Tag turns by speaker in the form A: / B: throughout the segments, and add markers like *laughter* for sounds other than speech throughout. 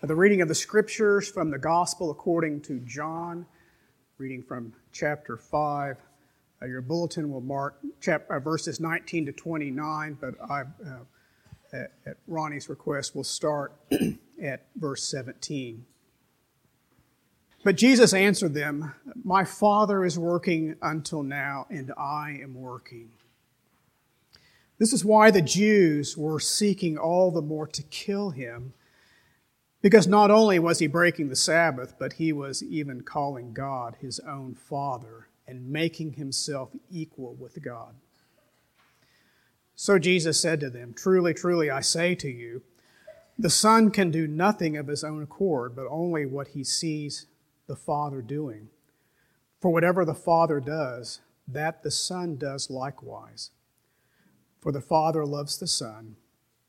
A: The reading of the scriptures from the Gospel according to John, reading from chapter 5. Uh, your bulletin will mark chap- uh, verses 19 to 29, but I, uh, at, at Ronnie's request, will start *clears throat* at verse 17. But Jesus answered them, My Father is working until now, and I am working. This is why the Jews were seeking all the more to kill him, because not only was he breaking the Sabbath, but he was even calling God his own Father and making himself equal with God. So Jesus said to them, Truly, truly, I say to you, the Son can do nothing of his own accord, but only what he sees the Father doing. For whatever the Father does, that the Son does likewise. For the Father loves the Son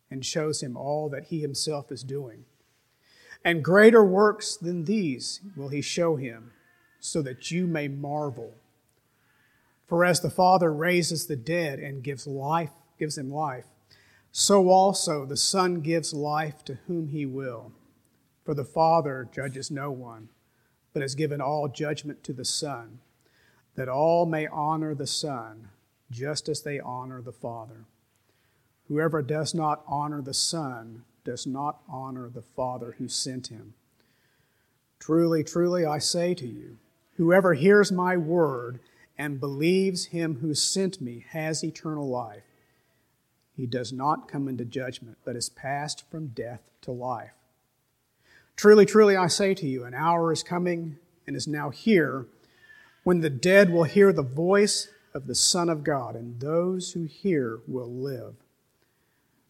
A: and shows him all that he himself is doing. And greater works than these will he show him, so that you may marvel. For as the Father raises the dead and gives life, gives him life, so also the Son gives life to whom he will. For the Father judges no one but has given all judgment to the Son, that all may honor the Son just as they honor the Father. Whoever does not honor the Son does not honor the Father who sent him. Truly, truly, I say to you, whoever hears my word and believes him who sent me has eternal life. He does not come into judgment, but is passed from death to life. Truly, truly, I say to you, an hour is coming and is now here when the dead will hear the voice of the Son of God, and those who hear will live.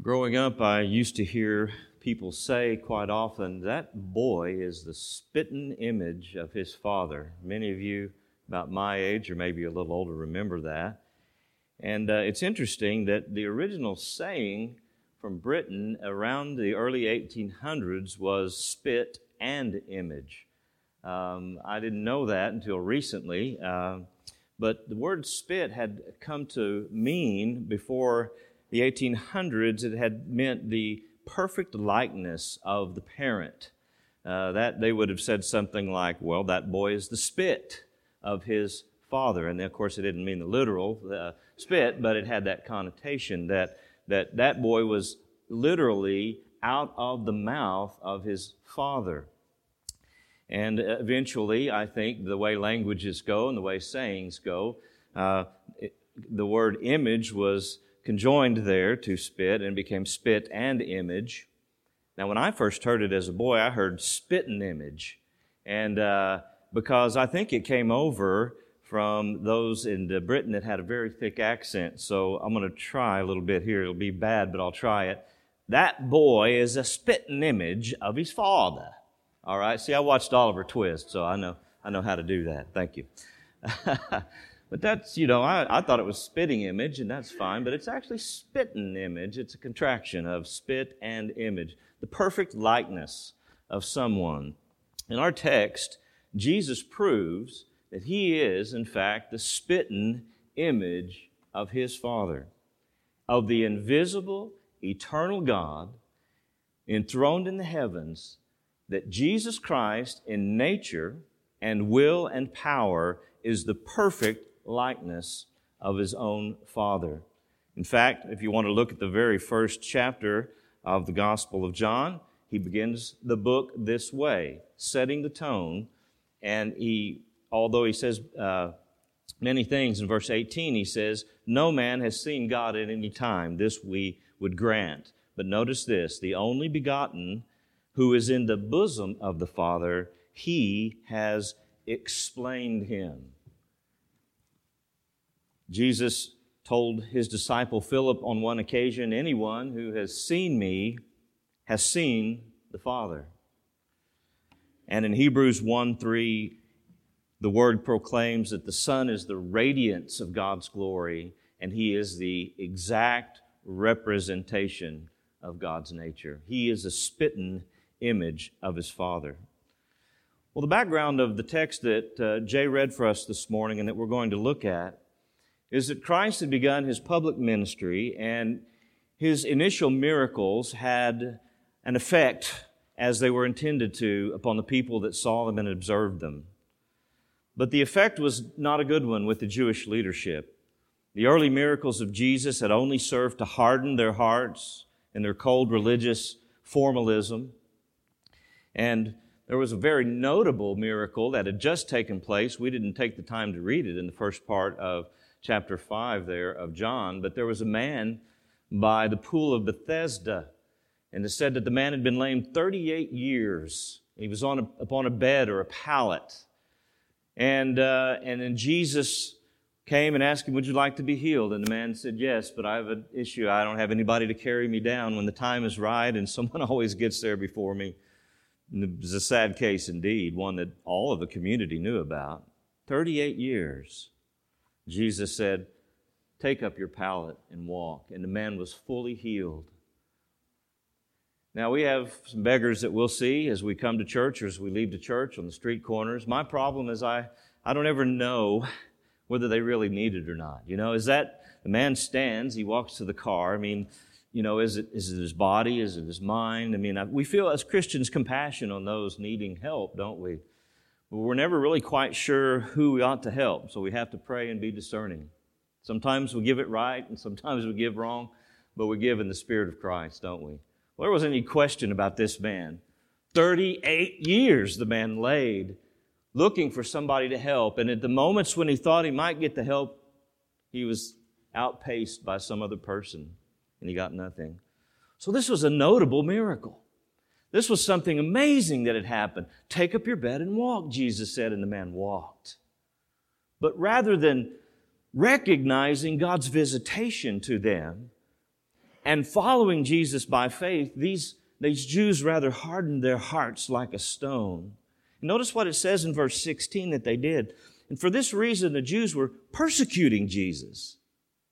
B: Growing up, I used to hear people say quite often, that boy is the spitting image of his father. Many of you, about my age, or maybe a little older, remember that. And uh, it's interesting that the original saying from Britain around the early 1800s was spit and image. Um, I didn't know that until recently, uh, but the word spit had come to mean before the 1800s, it had meant the perfect likeness of the parent. Uh, that they would have said something like, well, that boy is the spit of his father. And of course, it didn't mean the literal uh, spit, but it had that connotation that that that boy was literally out of the mouth of his father. And eventually, I think the way languages go and the way sayings go, uh, it, the word image was conjoined there to spit and became spit and image. Now, when I first heard it as a boy, I heard spit and image. And uh, because I think it came over from those in Britain that had a very thick accent. So I'm going to try a little bit here. It'll be bad, but I'll try it. That boy is a spitting image of his father. All right. See, I watched Oliver Twist, so I know I know how to do that. Thank you. *laughs* but that's you know I, I thought it was spitting image, and that's fine. But it's actually spitting image. It's a contraction of spit and image, the perfect likeness of someone. In our text, Jesus proves that he is, in fact, the spitting image of his Father, of the invisible, eternal God, enthroned in the heavens, that Jesus Christ, in nature and will and power, is the perfect likeness of his own Father. In fact, if you want to look at the very first chapter of the Gospel of John, he begins the book this way, setting the tone, and he although he says uh, many things in verse 18, he says, No man has seen God at any time. This we would grant. But notice this the only begotten who is in the bosom of the Father, he has explained him. Jesus told his disciple Philip on one occasion, Anyone who has seen me has seen the Father. And in Hebrews 1 3, the word proclaims that the Son is the radiance of God's glory, and He is the exact representation of God's nature. He is a spitting image of His Father. Well, the background of the text that uh, Jay read for us this morning and that we're going to look at is that Christ had begun his public ministry and his initial miracles had an effect as they were intended to upon the people that saw them and observed them. But the effect was not a good one with the Jewish leadership. The early miracles of Jesus had only served to harden their hearts and their cold religious formalism. And there was a very notable miracle that had just taken place. We didn't take the time to read it in the first part of chapter 5 there of John, but there was a man by the pool of Bethesda. And it said that the man had been lame 38 years. He was on a, upon a bed or a pallet. And, uh, and then Jesus came and asked him, Would you like to be healed? And the man said, Yes, but I have an issue. I don't have anybody to carry me down when the time is right, and someone *laughs* always gets there before me. And it was a sad case indeed, one that all of the community knew about. 38 years. Jesus said, Take up your pallet and walk. And the man was fully healed. Now, we have some beggars that we'll see as we come to church or as we leave the church on the street corners. My problem is I, I don't ever know *laughs* whether they really need it or not. You know, is that the man stands, he walks to the car. I mean, you know, is it, is it his body? Is it his mind? I mean, we feel as Christians compassion on those needing help, don't we? But we're never really quite sure who we ought to help, so we have to pray and be discerning. Sometimes we give it right, and sometimes we give wrong, but we give in the Spirit of Christ, don't we? Well, there wasn't any question about this man. 38 years the man laid looking for somebody to help, and at the moments when he thought he might get the help, he was outpaced by some other person and he got nothing. So this was a notable miracle. This was something amazing that had happened. Take up your bed and walk, Jesus said, and the man walked. But rather than recognizing God's visitation to them and following Jesus by faith, these, these Jews rather hardened their hearts like a stone. Notice what it says in verse 16 that they did. And for this reason, the Jews were persecuting Jesus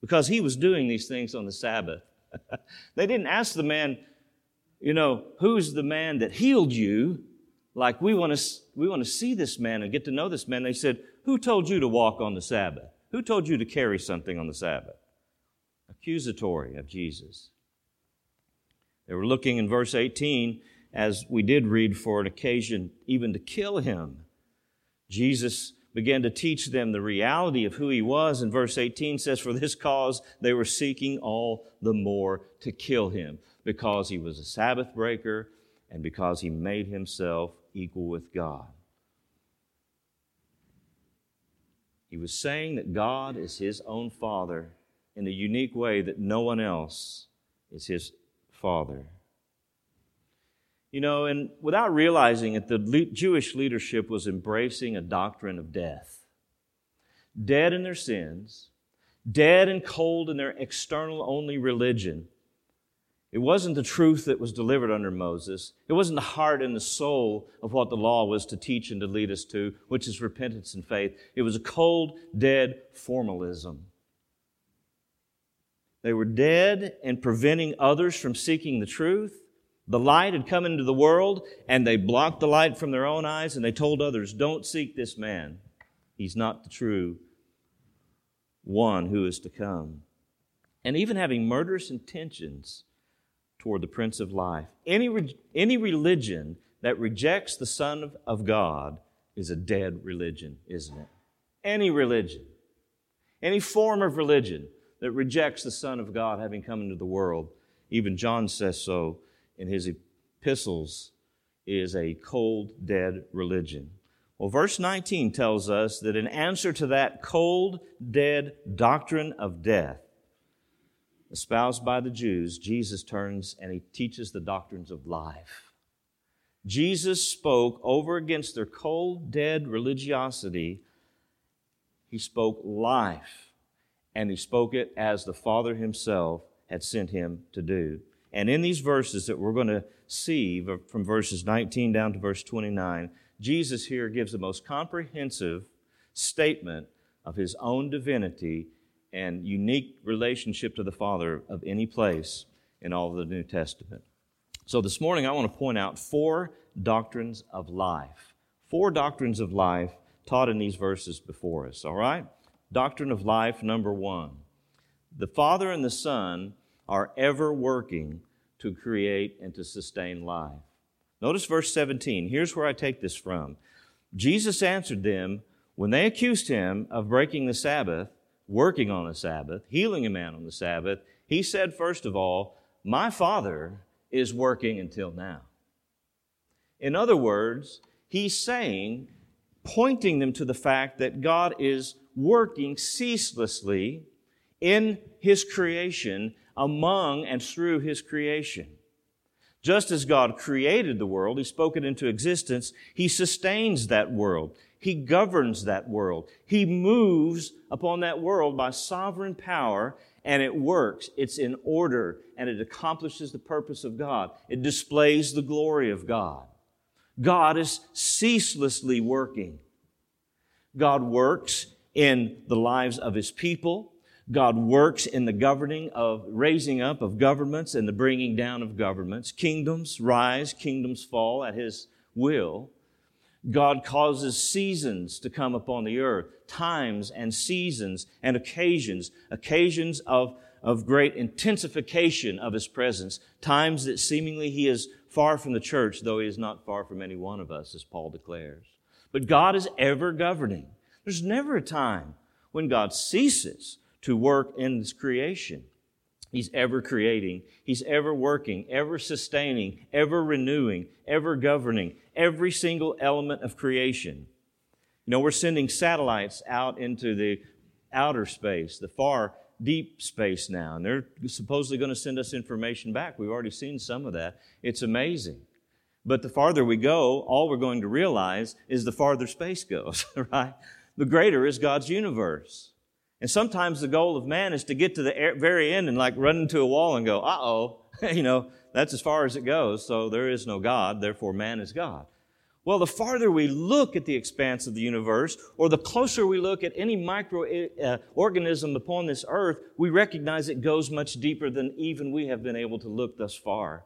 B: because he was doing these things on the Sabbath. *laughs* they didn't ask the man, you know, who's the man that healed you? Like we want to we want to see this man and get to know this man. They said, "Who told you to walk on the Sabbath? Who told you to carry something on the Sabbath?" Accusatory of Jesus. They were looking in verse 18 as we did read for an occasion even to kill him. Jesus began to teach them the reality of who he was. And verse 18 says, For this cause they were seeking all the more to kill him, because he was a Sabbath breaker and because he made himself equal with God. He was saying that God is his own Father in a unique way that no one else is his Father. You know, and without realizing it, the Jewish leadership was embracing a doctrine of death. Dead in their sins, dead and cold in their external only religion. It wasn't the truth that was delivered under Moses. It wasn't the heart and the soul of what the law was to teach and to lead us to, which is repentance and faith. It was a cold, dead formalism. They were dead and preventing others from seeking the truth. The light had come into the world, and they blocked the light from their own eyes, and they told others, Don't seek this man. He's not the true one who is to come. And even having murderous intentions toward the Prince of Life. Any, any religion that rejects the Son of, of God is a dead religion, isn't it? Any religion, any form of religion that rejects the Son of God having come into the world, even John says so in his epistles is a cold, dead religion. Well, verse 19 tells us that in answer to that cold, dead doctrine of death espoused by the Jews, Jesus turns and he teaches the doctrines of life. Jesus spoke over against their cold, dead religiosity. He spoke life, and he spoke it as the Father himself had sent him to do. And in these verses that we're going to see from verses 19 down to verse 29, Jesus here gives the most comprehensive statement of his own divinity and unique relationship to the Father of any place in all of the New Testament. So this morning I want to point out four doctrines of life. Four doctrines of life taught in these verses before us, all right? Doctrine of life number one. The Father and the Son are ever working to create and to sustain life. Notice verse 17. Here's where I take this from. Jesus answered them when they accused him of breaking the Sabbath, working on the Sabbath, healing a man on the Sabbath. He said, first of all, My Father is working until now. In other words, he's saying, pointing them to the fact that God is working ceaselessly in his creation among and through his creation. Just as God created the world, he spoke it into existence, he sustains that world. He governs that world. He moves upon that world by sovereign power and it works. It's in order and it accomplishes the purpose of God. It displays the glory of God. God is ceaselessly working. God works in the lives of His people. God works in the governing of raising up of governments and the bringing down of governments. Kingdoms rise, kingdoms fall at His will. God causes seasons to come upon the earth, times and seasons and occasions, occasions of, of great intensification of His presence, times that seemingly He is far from the church, though He is not far from any one of us, as Paul declares. But God is ever governing. There's never a time when God ceases to work in this creation. He's ever creating, He's ever working, ever sustaining, ever renewing, ever governing every single element of creation. You know, we're sending satellites out into the outer space, the far deep space now, and they're supposedly going to send us information back. We've already seen some of that. It's amazing. But the farther we go, all we're going to realize is the farther space *laughs* goes, right? The greater is God's universe. And sometimes the goal of man is to get to the very end and like run into a wall and go, uh oh, *laughs* you know, that's as far as it goes, so there is no God, therefore man is God. Well, the farther we look at the expanse of the universe, or the closer we look at any microorganism uh, upon this earth, we recognize it goes much deeper than even we have been able to look thus far.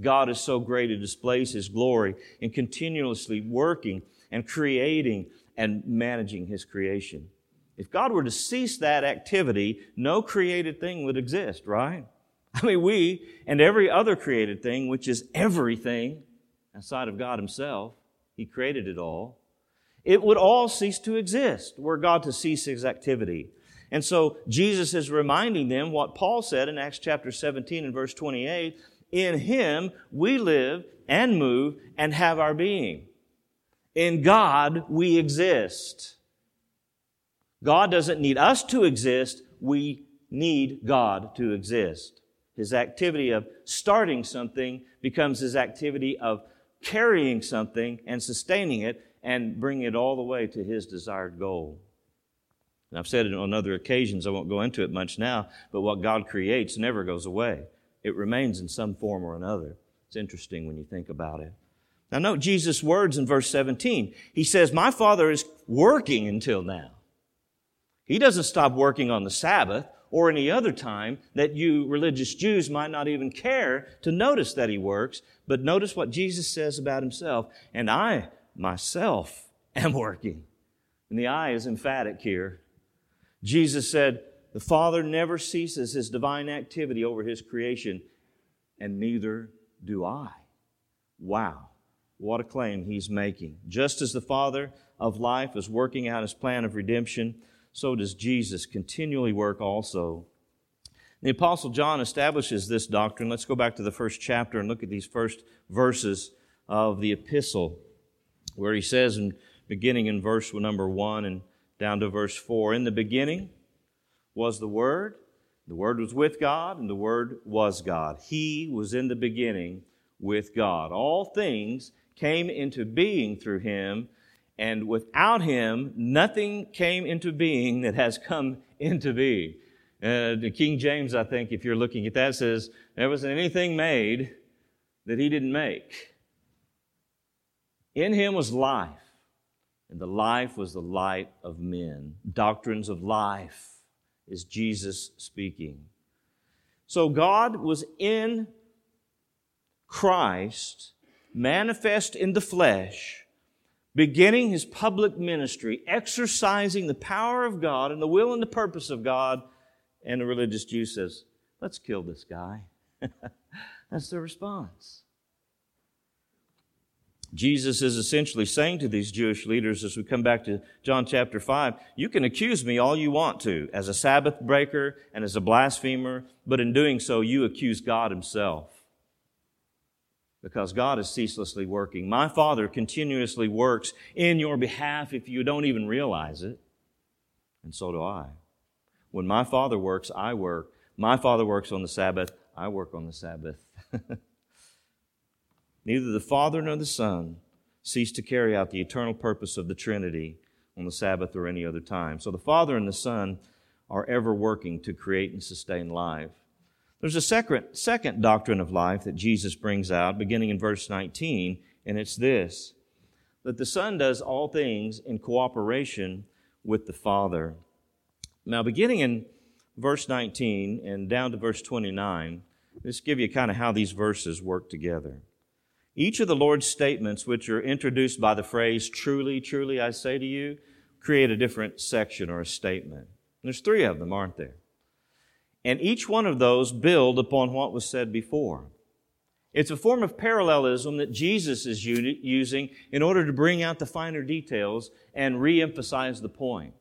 B: God is so great, He displays His glory in continuously working and creating and managing His creation. If God were to cease that activity, no created thing would exist, right? I mean, we and every other created thing, which is everything outside of God Himself, He created it all, it would all cease to exist were God to cease His activity. And so Jesus is reminding them what Paul said in Acts chapter 17 and verse 28 In Him we live and move and have our being. In God we exist. God doesn't need us to exist, we need God to exist. His activity of starting something becomes his activity of carrying something and sustaining it and bringing it all the way to his desired goal. And I've said it on other occasions, I won't go into it much now, but what God creates never goes away. It remains in some form or another. It's interesting when you think about it. Now, note Jesus' words in verse 17. He says, My Father is working until now. He doesn't stop working on the Sabbath or any other time that you religious Jews might not even care to notice that he works. But notice what Jesus says about himself. And I myself *laughs* am working. And the I is emphatic here. Jesus said, The Father never ceases his divine activity over his creation, and neither do I. Wow. What a claim he's making. Just as the Father of life is working out his plan of redemption, so does Jesus continually work also. The Apostle John establishes this doctrine. Let's go back to the first chapter and look at these first verses of the epistle, where he says, in, beginning in verse number 1 and down to verse 4, In the beginning was the Word, the Word was with God, and the Word was God. He was in the beginning with God. All things came into being through him, and without him, nothing came into being that has come into being. Uh, the King James, I think, if you're looking at that, says, There wasn't anything made that he didn't make. In him was life, and the life was the light of men. Doctrines of life is Jesus speaking. So God was in Christ, manifest in the flesh, beginning his public ministry, exercising the power of God and the will and the purpose of God. And the religious Jew says, Let's kill this guy. *laughs* That's their response. Jesus is essentially saying to these Jewish leaders as we come back to John chapter 5, you can accuse me all you want to as a Sabbath breaker and as a blasphemer, but in doing so, you accuse God Himself. Because God is ceaselessly working. My Father continuously works in your behalf if you don't even realize it. And so do I. When my Father works, I work. My Father works on the Sabbath, I work on the Sabbath. *laughs* Neither the Father nor the Son cease to carry out the eternal purpose of the Trinity on the Sabbath or any other time. So the Father and the Son are ever working to create and sustain life. There's a second, second doctrine of life that Jesus brings out, beginning in verse 19, and it's this that the Son does all things in cooperation with the Father. Now, beginning in verse 19 and down to verse 29, let's give you kind of how these verses work together. Each of the Lord's statements, which are introduced by the phrase, truly, truly, I say to you, create a different section or a statement. There's three of them, aren't there? And each one of those build upon what was said before. It's a form of parallelism that Jesus is using in order to bring out the finer details and re-emphasize the point.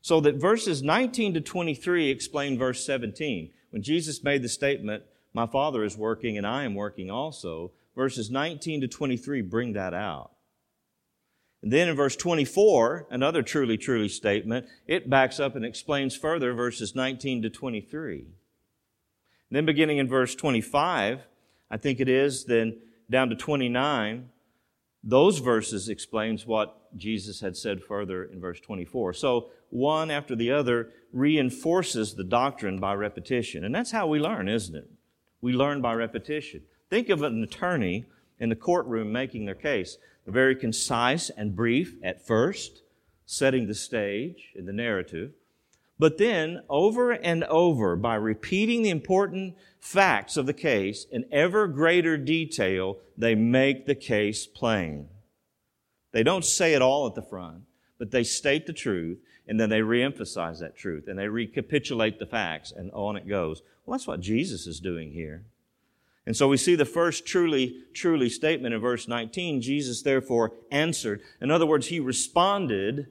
B: So that verses 19 to 23 explain verse 17. When Jesus made the statement, My Father is working and I am working also, verses 19 to 23 bring that out. And then in verse 24, another truly, truly statement, it backs up and explains further verses 19 to 23. And then beginning in verse 25, I think it is, then down to 29, those verses explains what Jesus had said further in verse 24. So one after the other reinforces the doctrine by repetition. And that's how we learn, isn't it? We learn by repetition. Think of an attorney in the courtroom making their case. Very concise and brief at first, setting the stage in the narrative. But then, over and over, by repeating the important facts of the case in ever greater detail, they make the case plain. They don't say it all at the front, but they state the truth, and then they reemphasize that truth, and they recapitulate the facts, and on it goes. Well, that's what Jesus is doing here. And so we see the first truly, truly statement in verse 19. Jesus therefore answered. In other words, he responded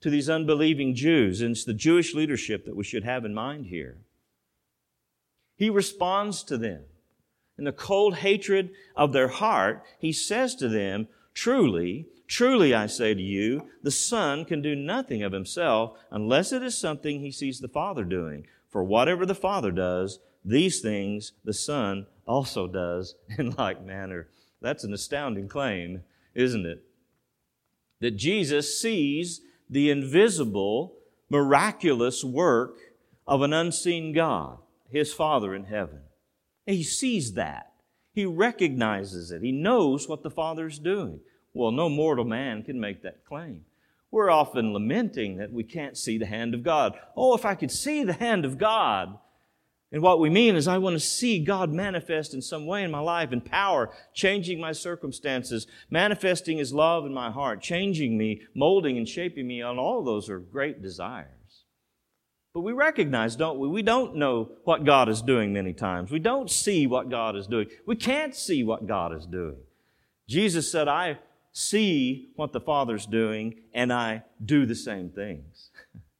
B: to these unbelieving Jews. And it's the Jewish leadership that we should have in mind here. He responds to them. In the cold hatred of their heart, he says to them, Truly, truly I say to you, the Son can do nothing of himself unless it is something he sees the Father doing. For whatever the Father does, these things the Son also does *laughs* in like manner. That's an astounding claim, isn't it? That Jesus sees the invisible, miraculous work of an unseen God, his Father in heaven. He sees that. He recognizes it. He knows what the Father's doing. Well, no mortal man can make that claim. We're often lamenting that we can't see the hand of God. Oh, if I could see the hand of God, and what we mean is, I want to see God manifest in some way in my life, in power, changing my circumstances, manifesting His love in my heart, changing me, molding and shaping me, and all those are great desires. But we recognize, don't we? We don't know what God is doing many times. We don't see what God is doing. We can't see what God is doing. Jesus said, I see what the Father's doing, and I do the same things. *laughs*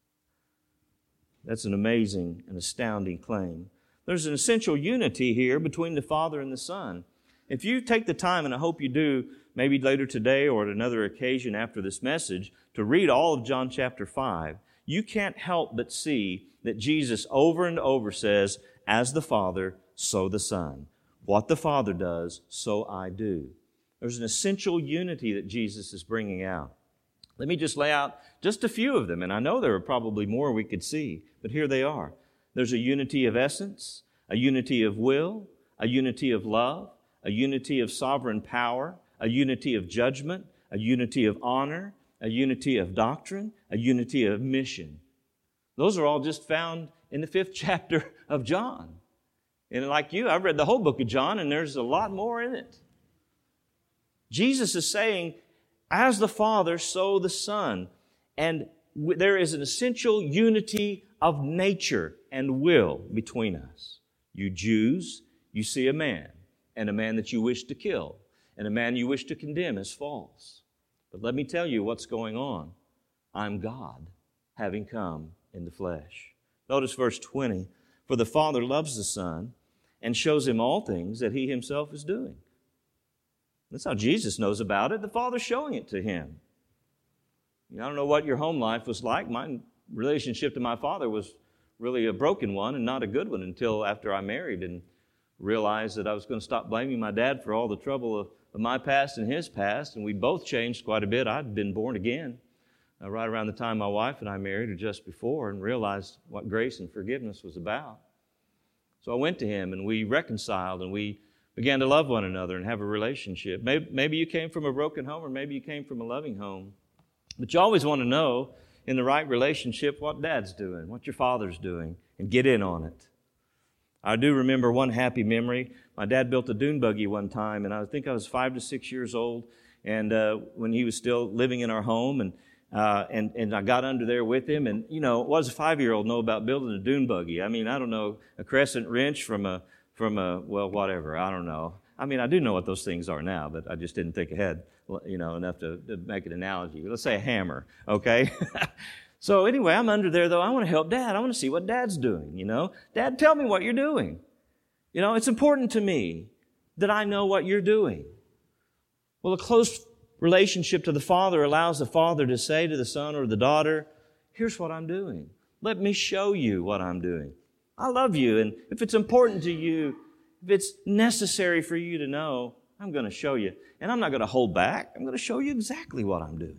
B: That's an amazing and astounding claim. There's an essential unity here between the Father and the Son. If you take the time, and I hope you do, maybe later today or at another occasion after this message, to read all of John chapter 5, you can't help but see that Jesus over and over says, As the Father, so the Son. What the Father does, so I do. There's an essential unity that Jesus is bringing out. Let me just lay out just a few of them, and I know there are probably more we could see, but here they are. There's a unity of essence, a unity of will, a unity of love, a unity of sovereign power, a unity of judgment, a unity of honor, a unity of doctrine, a unity of mission. Those are all just found in the fifth *laughs* chapter of John. And like you, I've read the whole book of John, and there's a lot more in it. Jesus is saying, as the Father, so the Son. And there is an essential unity of nature and will between us. You Jews, you see a man, and a man that you wish to kill, and a man you wish to condemn as false. But let me tell you what's going on. I'm God, having come in the flesh. Notice verse 20 For the Father loves the Son and shows him all things that he himself is doing. That's how Jesus knows about it. The Father's showing it to him. I don't know what your home life was like. My relationship to my father was really a broken one and not a good one until after I married and realized that I was going to stop blaming my dad for all the trouble of, of my past and his past. And we both changed quite a bit. I'd been born again uh, right around the time my wife and I married, or just before, and realized what grace and forgiveness was about. So I went to him and we reconciled and we began to love one another and have a relationship. Maybe, maybe you came from a broken home or maybe you came from a loving home. But you always want to know in the right relationship what dad's doing, what your father's doing, and get in on it. I do remember one happy memory. My dad built a dune buggy one time, and I think I was five to six years old, and uh, when he was still living in our home, and uh, and and I got under there with him, and you know, what does a five year old know about building a dune buggy? I mean, I don't know a crescent wrench from a from a well, whatever. I don't know. I mean, I do know what those things are now, but I just didn't think ahead, you know, enough to, to make an analogy. Let's say a hammer, okay? *laughs* so anyway, I'm under there though. I want to help Dad. I want to see what Dad's doing. You know, Dad, tell me what you're doing. You know, it's important to me that I know what you're doing. Well, a close relationship to the Father allows the Father to say to the Son or the daughter, "Here's what I'm doing. Let me show you what I'm doing." I love you. And if it's important to you, if it's necessary for you to know, I'm going to show you. And I'm not going to hold back. I'm going to show you exactly what I'm doing.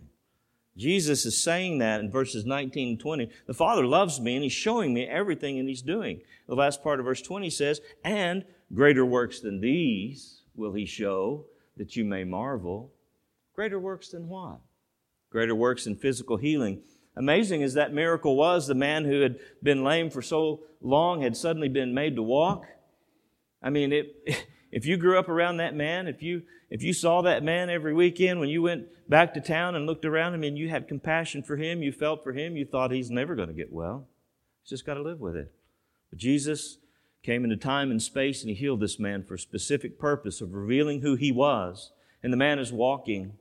B: Jesus is saying that in verses 19 and 20. The Father loves me and He's showing me everything and He's doing. The last part of verse 20 says, And greater works than these will He show that you may marvel. Greater works than what? Greater works than physical healing Amazing as that miracle was, the man who had been lame for so long had suddenly been made to walk. I mean, it, *laughs* if you grew up around that man, if you, if you saw that man every weekend when you went back to town and looked around him and you had compassion for him, you felt for him, you thought he's never going to get well. He's just got to live with it. But Jesus came into time and space and he healed this man for a specific purpose of revealing who he was. And the man is walking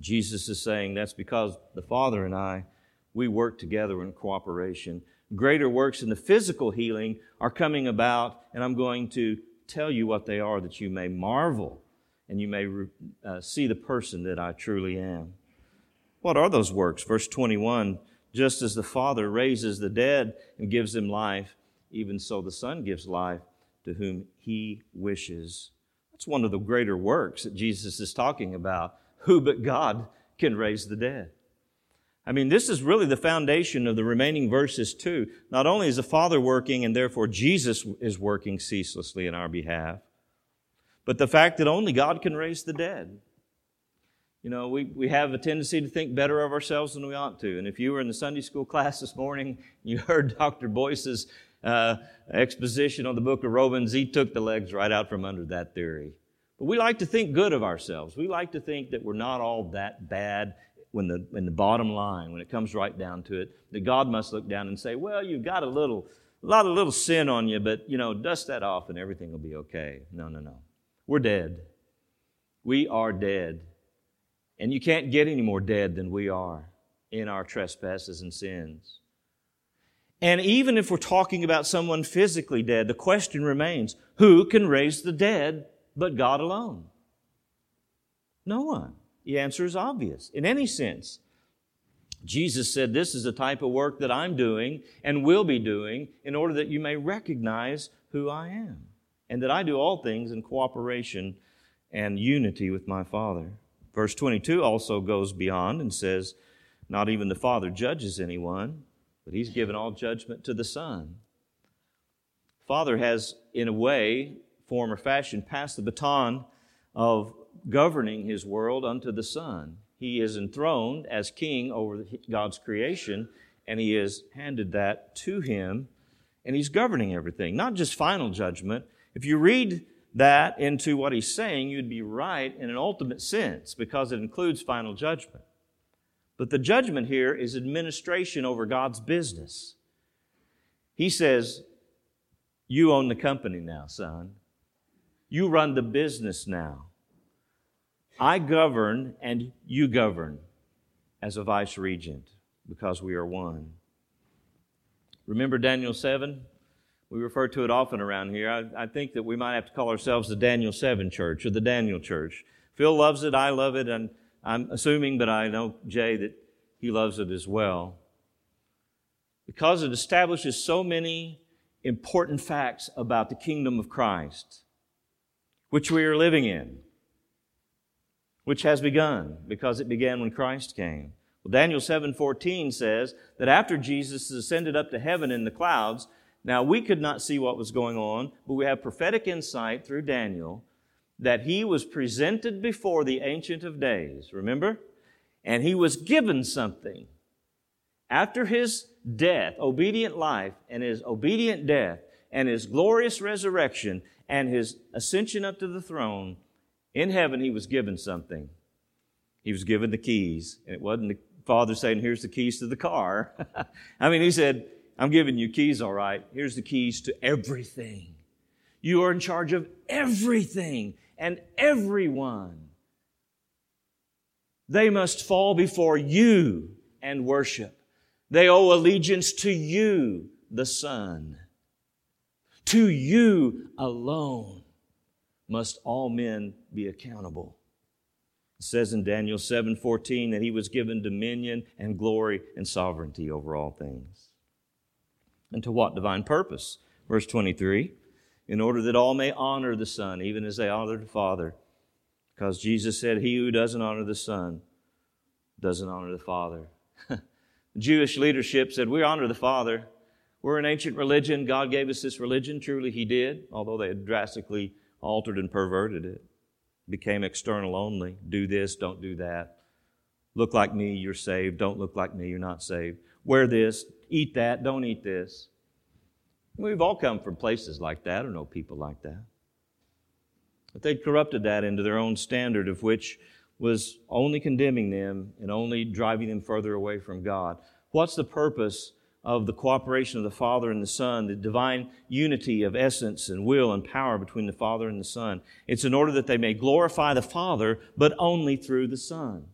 B: Jesus is saying that's because the Father and I, we work together in cooperation. Greater works in the physical healing are coming about, and I'm going to tell you what they are that you may marvel and you may uh, see the person that I truly am. What are those works? Verse 21 Just as the Father raises the dead and gives them life, even so the Son gives life to whom he wishes. That's one of the greater works that Jesus is talking about who but God can raise the dead? I mean, this is really the foundation of the remaining verses, too. Not only is the Father working, and therefore Jesus is working ceaselessly in our behalf, but the fact that only God can raise the dead. You know, we, we have a tendency to think better of ourselves than we ought to. And if you were in the Sunday school *laughs* class this morning, you heard Dr. Boyce's uh, exposition on the book of Romans, he took the legs right out from under that theory. But we like to think good of ourselves. We like to think that we're not all that bad when the, when the bottom line, when it comes right down to it, that God must look down and say, well, you've got a little, a lot of little sin on you, but, you know, dust that off and everything will be okay. No, no, no. We're dead. We are dead. And you can't get any more dead than we are in our trespasses and sins. And even if we're talking about someone physically dead, the question remains, who can raise the dead but God alone? No one. The answer is obvious in any sense. Jesus said, This is the type of work that I'm doing and will be doing in order that you may recognize who I am and that I do all things in cooperation and unity with my Father. Verse 22 also goes beyond and says, Not even the Father judges anyone, but He's given all judgment to the Son. Father has, in a way, form or fashion, passed the baton of governing his world unto the Son. He is enthroned as king over God's creation, and he has handed that to him, and he's governing everything, not just final judgment. If you read that into what he's saying, you'd be right in an ultimate sense because it includes final judgment. But the judgment here is administration over God's business. He says, You own the company now, son. You run the business now. I govern and you govern as a vice regent because we are one. Remember Daniel 7? We refer to it often around here. I, I, think that we might have to call ourselves the Daniel 7 church or the Daniel church. Phil loves it, I love it, and I'm assuming, but I know Jay that he loves it as well. Because it establishes so many important facts about the kingdom of Christ, which we are living in, which has begun because it began when Christ came. Well, Daniel 7:14 says that after Jesus ascended up to heaven in the clouds, now, we could not see what was going on, but we have prophetic insight through Daniel that he was presented before the Ancient of Days, remember? And he was given something. After his death, obedient life, and his obedient death, and his glorious resurrection, and his ascension up to the throne, in heaven he was given something. He was given the keys. And it wasn't the Father saying, Here's the keys to the car. *laughs* I mean, he said, I'm giving you keys, all right. Here's the keys to everything. You are in charge of everything and everyone. They must fall before you and worship. They owe allegiance to you, the Son. To you alone must all men be accountable. It says in Daniel 7:14 that he was given dominion and glory and sovereignty over all things. And to what divine purpose? Verse 23 In order that all may honor the Son, even as they honor the Father. Because Jesus said, He who doesn't honor the Son doesn't honor the Father. *laughs* Jewish leadership said, We honor the Father. We're an ancient religion. God gave us this religion. Truly, He did, although they had drastically altered and perverted it. Became external only. Do this, don't do that. Look like me, you're saved. Don't look like me, you're not saved. Wear this, eat that, don't eat this. We've all come from places like that or know people like that. But they'd corrupted that into their own standard, of which was only condemning them and only driving them further away from God. What's the purpose of the cooperation of the Father and the Son, the divine unity of essence and will and power between the Father and the Son? It's in order that they may glorify the Father, but only through the Son.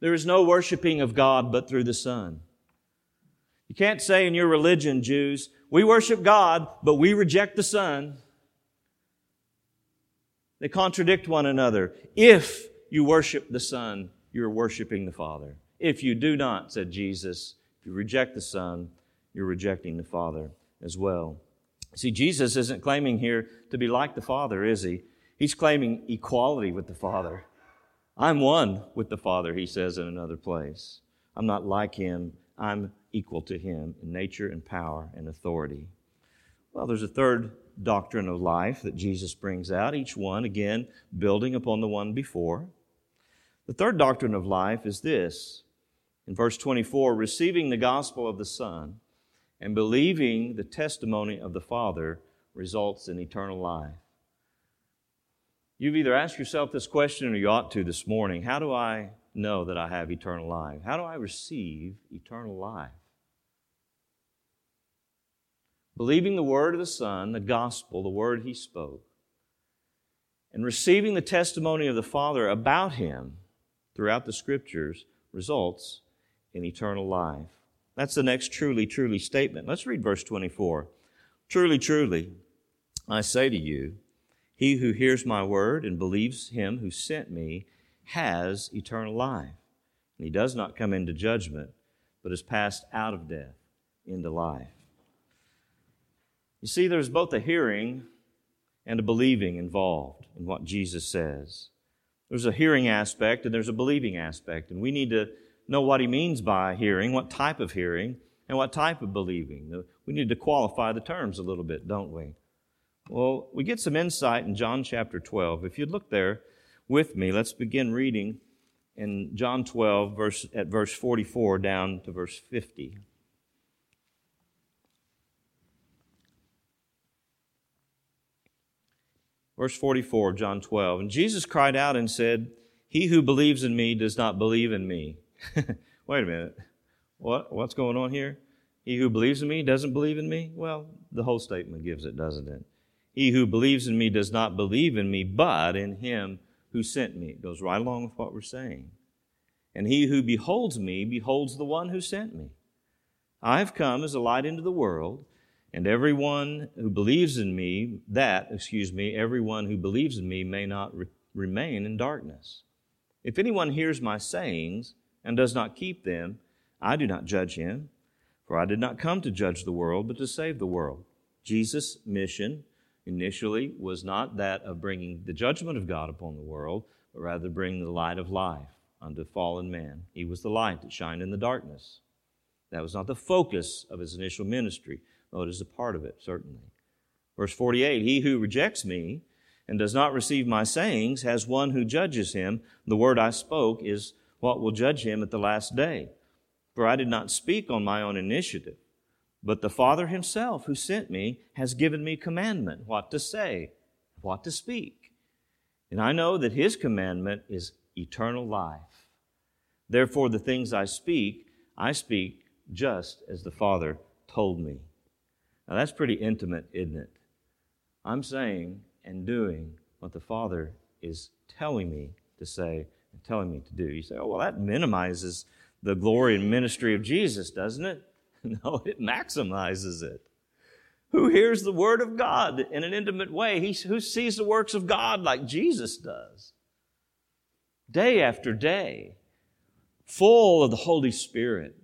B: There is no worshiping of God but through the Son. You can't say in your religion, Jews, we worship God, but we reject the Son. They contradict one another. If you worship the Son, you're worshiping the Father. If you do not, said Jesus, if you reject the Son, you're rejecting the Father as well. See, Jesus isn't claiming here to be like the Father, is he? He's claiming equality with the Father. I'm one with the Father, he says in another place. I'm not like him. I'm equal to him in nature and power and authority. Well, there's a third doctrine of life that Jesus brings out, each one, again, building upon the one before. The third doctrine of life is this in verse 24 receiving the gospel of the Son and believing the testimony of the Father results in eternal life. You've either asked yourself this question or you ought to this morning How do I know that I have eternal life? How do I receive eternal life? Believing the word of the Son, the gospel, the word he spoke, and receiving the testimony of the Father about him throughout the scriptures results in eternal life. That's the next truly, truly statement. Let's read verse 24. Truly, truly, I say to you, he who hears my word and believes him who sent me has eternal life. And he does not come into judgment, but is passed out of death into life. You see, there's both a hearing and a believing involved in what Jesus says. There's a hearing aspect and there's a believing aspect, and we need to know what he means by hearing, what type of hearing, and what type of believing. Uh, we need to qualify the terms a little bit, don't we? Well, we get some insight in John chapter 12. If you'd look there with me, let's begin reading in John 12, verse, at verse 44 down to verse 50. Verse 44, John 12. And Jesus cried out and said, He who believes in me does not believe in me. *laughs* Wait a minute. What, what's going on here? He who believes in me doesn't believe in me? Well, the whole statement gives it, doesn't it? He who believes in me does not believe in me, but in him who sent me. It goes right along with what we're saying. And he who beholds me beholds the one who sent me. I have come as a light into the world, and everyone who believes in me, that, excuse me, everyone who believes in me may not re- remain in darkness. If anyone hears my sayings and does not keep them, I do not judge him, for I did not come to judge the world, but to save the world. Jesus' mission initially was not that of bringing the judgment of God upon the world, but rather bringing the light of life unto fallen man. He was the light that shined in the darkness. That was not the focus of his initial ministry, though it is a part of it, certainly. Verse 48 He who rejects me and does not receive my sayings has one who judges him. The word I spoke is what will judge him at the last day. For I did not speak on my own initiative but the Father himself who sent me has given me commandment what to say, what to speak. And I know that his commandment is eternal life. Therefore, the things I speak, I speak just as the Father told me. Now, that's pretty intimate, isn't it? I'm saying and doing what the Father is telling me to say telling me to do. You say, oh, well, that minimizes the glory and ministry of Jesus, doesn't it? *laughs* No, it maximizes it. Who hears the word of God in an intimate way? He, who sees the works of God like Jesus does? Day after day, full of the Holy Spirit,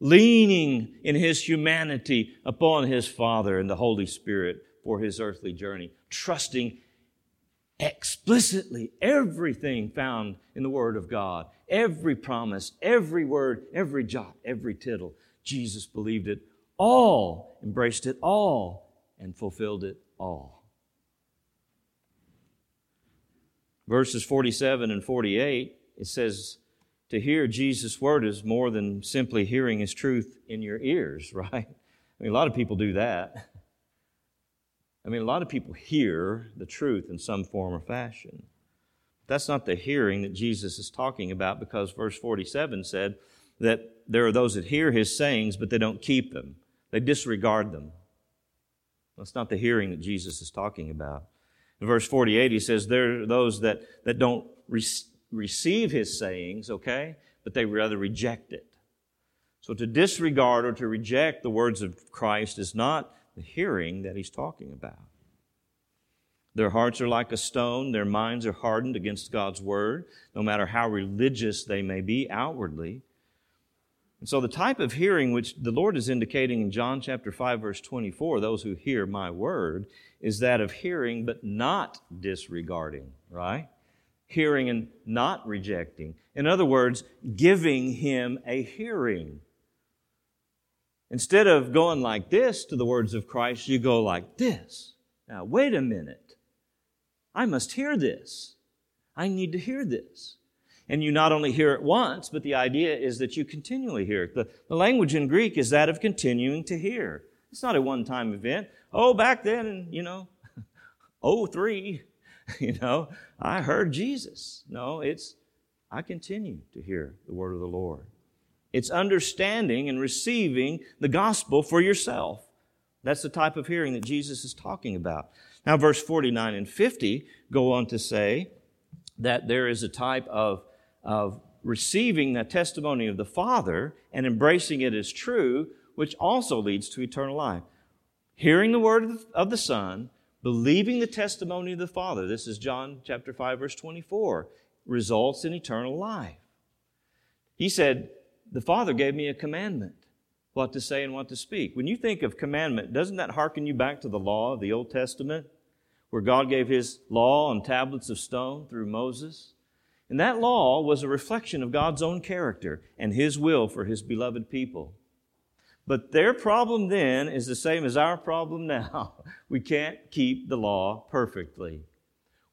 B: leaning in his humanity upon his Father and the Holy Spirit for his earthly journey, trusting explicitly everything found in the Word of God, every promise, every word, every jot, every tittle Jesus believed it all, embraced it all, and fulfilled it all. Verses 47 and 48, it says, to hear Jesus' word is more than simply hearing his truth in your ears, *laughs* right? I mean, a lot of people do that. I mean, a lot of people hear the truth in some form or fashion. That's not the hearing that Jesus is talking about because verse 47 said, that there are those that hear his sayings, but they don't keep them. They disregard them. That's not the hearing that Jesus is talking about. In verse 48, he says, There are those that, that don't re- receive his sayings, okay, but they rather reject it. So to disregard or to reject the words of Christ is not the hearing that he's talking about. Their hearts are like a stone, their minds are hardened against God's word, no matter how religious they may be outwardly. And so the type of hearing which the Lord is indicating in John chapter 5 verse 24, those who hear my word, is that of hearing but not disregarding, right? Hearing and not rejecting. In other words, giving him a hearing. Instead of going like this to the words of Christ, you go like this. Now, wait a minute. I must hear this. I need to hear this. And you not only hear it once, but the idea is that you continually hear it. The, the language in Greek is that of continuing to hear. It's not a one time event. Oh, back then, you know, *laughs* oh, three, *laughs* you know, I heard Jesus. No, it's, I continue to hear the word of the Lord. It's understanding and receiving the gospel for yourself. That's the type of hearing that Jesus is talking about. Now, verse 49 and 50 go on to say that there is a type of of receiving the testimony of the Father and embracing it as true, which also leads to eternal life. Hearing the word of the Son, believing the testimony of the Father, this is John chapter 5 verse 24, results in eternal life. He said, the Father gave me a commandment, what to say and what to speak. When you think of commandment, doesn't that hearken you back to the law of the Old Testament, where God gave His law on tablets of stone through Moses? And that law was a reflection of God's own character and His will for His beloved people. But their problem then is the same as our problem now. *laughs* We can't keep the law perfectly.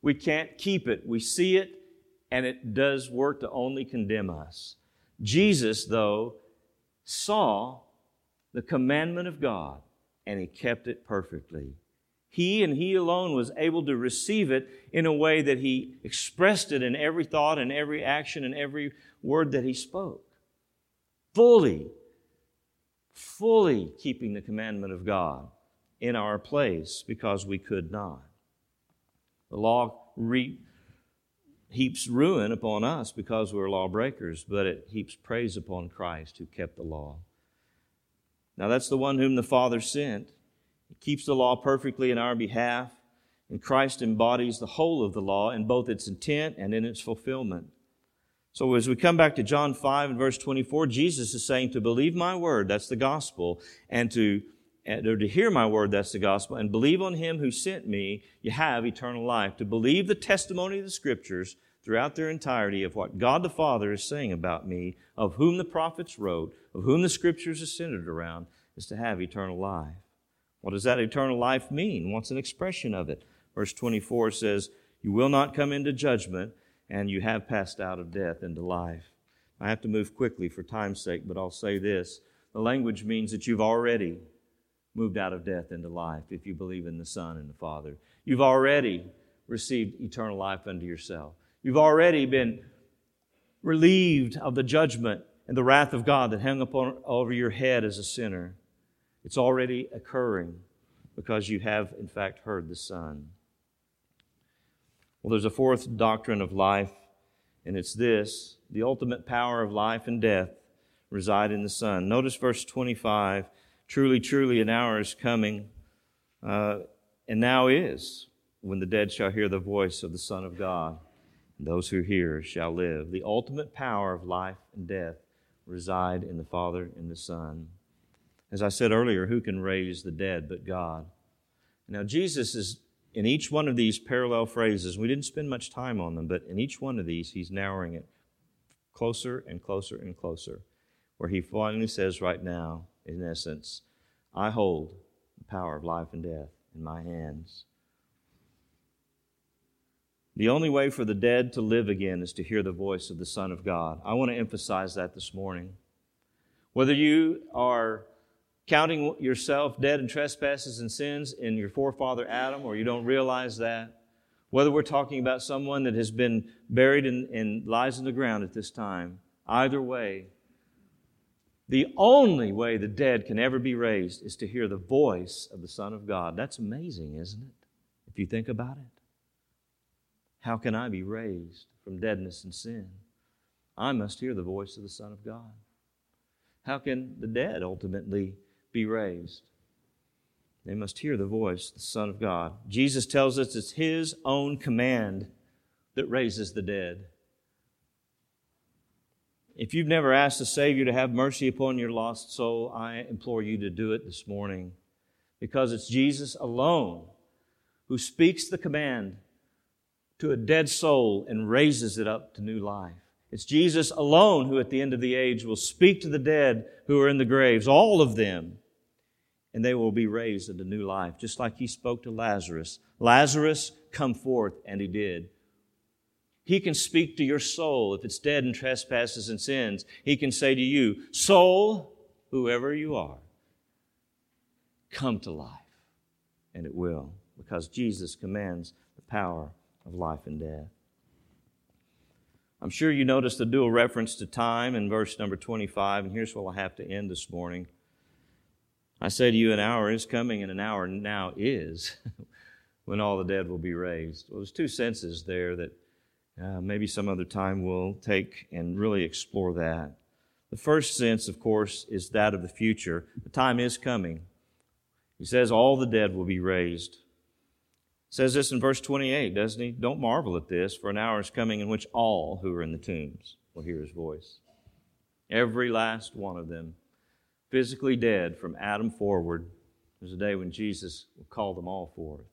B: We can't keep it. We see it, and it does work to only condemn us. Jesus, though, saw the commandment of God, and he kept it perfectly. He and he alone was able to receive it in a way that he expressed it in every thought and every action and every word that he spoke. Fully, fully keeping the commandment of God in our place because we could not. The law re- heaps ruin upon us because we're lawbreakers, but it heaps praise upon Christ who kept the law. Now, that's the one whom the Father sent. He keeps the law perfectly in our behalf, and Christ embodies the whole of the law in both its intent and in its fulfillment. So, as we come back to John 5 and verse 24, Jesus is saying to believe my word, that's the gospel, and to or to hear my word, that's the gospel, and believe on him who sent me, you have eternal life. To believe the testimony of the scriptures throughout their entirety of what God the Father is saying about me, of whom the prophets wrote, of whom the scriptures are centered around, is to have eternal life. What does that eternal life mean? What's an expression of it? Verse 24 says, You will not come into judgment, and you have passed out of death into life. I have to move quickly for time's sake, but I'll say this. The language means that you've already moved out of death into life if you believe in the Son and the Father. You've already received eternal life unto yourself. You've already been relieved of the judgment and the wrath of God that hung upon over your head as a sinner. It's already occurring because you have, in fact, heard the Son. Well, there's a fourth doctrine of life, and it's this the ultimate power of life and death reside in the Son. Notice verse 25 Truly, truly, an hour is coming, uh, and now is, when the dead shall hear the voice of the Son of God, and those who hear shall live. The ultimate power of life and death reside in the Father and the Son. As I said earlier, who can raise the dead but God? Now, Jesus is in each one of these parallel phrases, we didn't spend much time on them, but in each one of these, he's narrowing it closer and closer and closer, where he finally says right now, in essence, I hold the power of life and death in my hands. The only way for the dead to live again is to hear the voice of the Son of God. I want to emphasize that this morning. Whether you are counting yourself dead in trespasses and sins in your forefather Adam, or you don't realize that, whether we're talking about someone that has been buried and lies in the ground at this time, either way, the only way the dead can ever be raised is to hear the voice of the Son of God. That's amazing, isn't it? If you think about it. How can I be raised from deadness and sin? I must hear the voice of the Son of God. How can the dead ultimately be raised? They must hear the voice of the Son of God. Jesus tells us it's His own command that raises the dead. If you've never asked the Savior to have mercy upon your lost soul, I implore you to do it this morning because it's Jesus alone who speaks the command to a dead soul and raises it up to new life. It's Jesus alone who, at the end of the age, will speak to the dead who are in the graves, all of them, and they will be raised into new life, just like he spoke to Lazarus. Lazarus, come forth, and he did. He can speak to your soul if it's dead in trespasses and sins. He can say to you, Soul, whoever you are, come to life. And it will, because Jesus commands the power of life and death. I'm sure you noticed the dual reference to time in verse number 25, and here's where I have to end this morning. I say to you, an hour is coming, and an hour now is *laughs* when all the dead will be raised. Well, there's two senses there that uh, maybe some other time we'll take and really explore that. The first sense, of course, is that of the future. The time is coming. He says all the dead will be raised. He says this in verse 28, doesn't he? Don't marvel at this, for an hour is coming in which all who are in the tombs will hear his voice. Every last one of them, physically dead from Adam forward. There's a day when Jesus will call them all forth.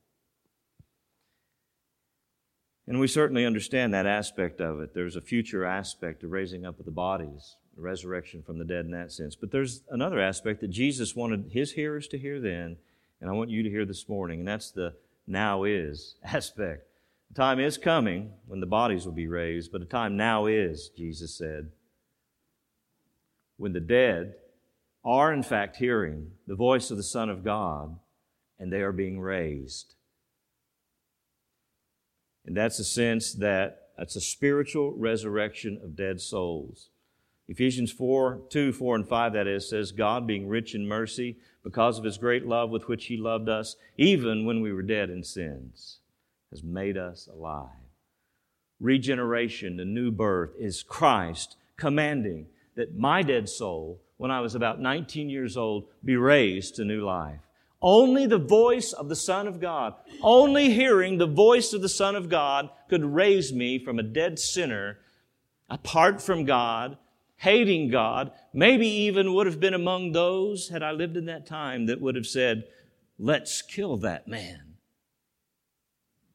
B: And we certainly understand that aspect of it. There's a future aspect of raising up of the bodies, resurrection from the dead in that sense. But there's another aspect that Jesus wanted his hearers to hear then, and I want you to hear this morning, and that's the now is *laughs* aspect. The time is coming when the bodies will be raised, but the time now is, Jesus said, when the dead are in fact hearing the voice of the Son of God and they are being raised. And that's a sense that it's a spiritual resurrection of dead souls. Ephesians 4, 2, 4, and 5, that is, says, God being rich in mercy because of his great love with which he loved us, even when we were dead in sins, has made us alive. Regeneration, the new birth, is Christ commanding that my dead soul, when I was about 19 years old, be raised to new life. Only the voice of the Son of God, only hearing the voice of the Son of God could raise me from a dead sinner apart from God, hating God, maybe even would have been among those, had I lived in that time, that would have said, Let's kill that man.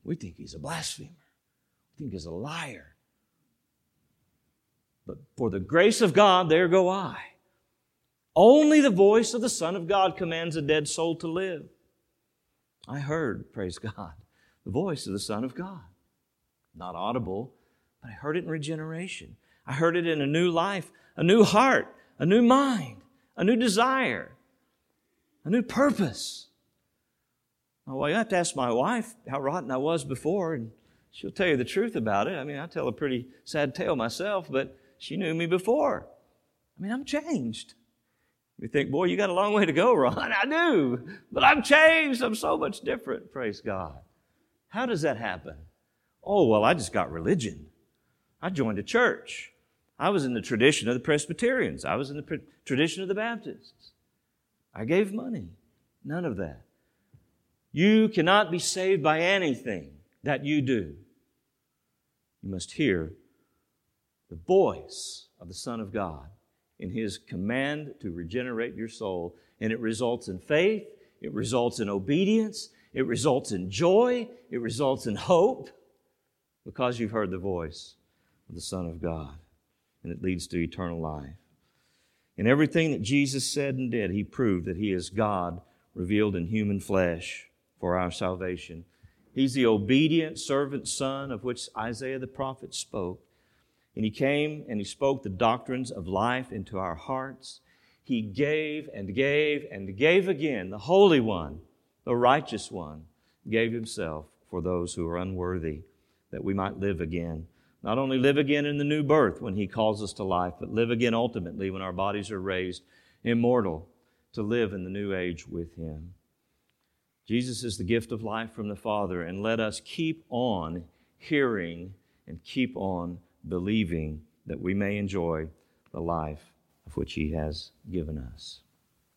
B: We think he's a blasphemer. We think he's a liar. But for the grace of God, there go I. Only the voice of the Son of God commands a dead soul to live. I heard, praise God, the voice of the Son of God. Not audible, but I heard it in regeneration. I heard it in a new life, a new heart, a new mind, a new desire, a new purpose. Well, you have to ask my wife how rotten I was before, and she'll tell you the truth about it. I mean, I tell a pretty sad tale myself, but she knew me before. I mean, I'm changed. You think, boy, you got a long way to go, Ron. *laughs* I do. But I'm changed. I'm so much different. Praise God. How does that happen? Oh, well, I just got religion. I joined a church. I was in the tradition of the Presbyterians. I was in the pre- tradition of the Baptists. I gave money. None of that. You cannot be saved by anything that you do. You must hear the voice of the Son of God in His command to regenerate your soul. And it results in faith, it results in obedience, it results in joy, it results in hope because you've heard the voice of the Son of God. And it leads to eternal life. In everything that Jesus said and did, He proved that He is God revealed in human flesh for our salvation. He's the obedient servant son of which Isaiah the prophet spoke. And he came and he spoke the doctrines of life into our hearts. He gave and gave and gave again. The Holy One, the righteous one, gave himself for those who are unworthy, that we might live again. Not only live again in the new birth when he calls us to life, but live again ultimately when our bodies are raised immortal to live in the new age with him. Jesus is the gift of life from the Father, and let us keep on hearing and keep on believing that we may enjoy the life of which He has given us.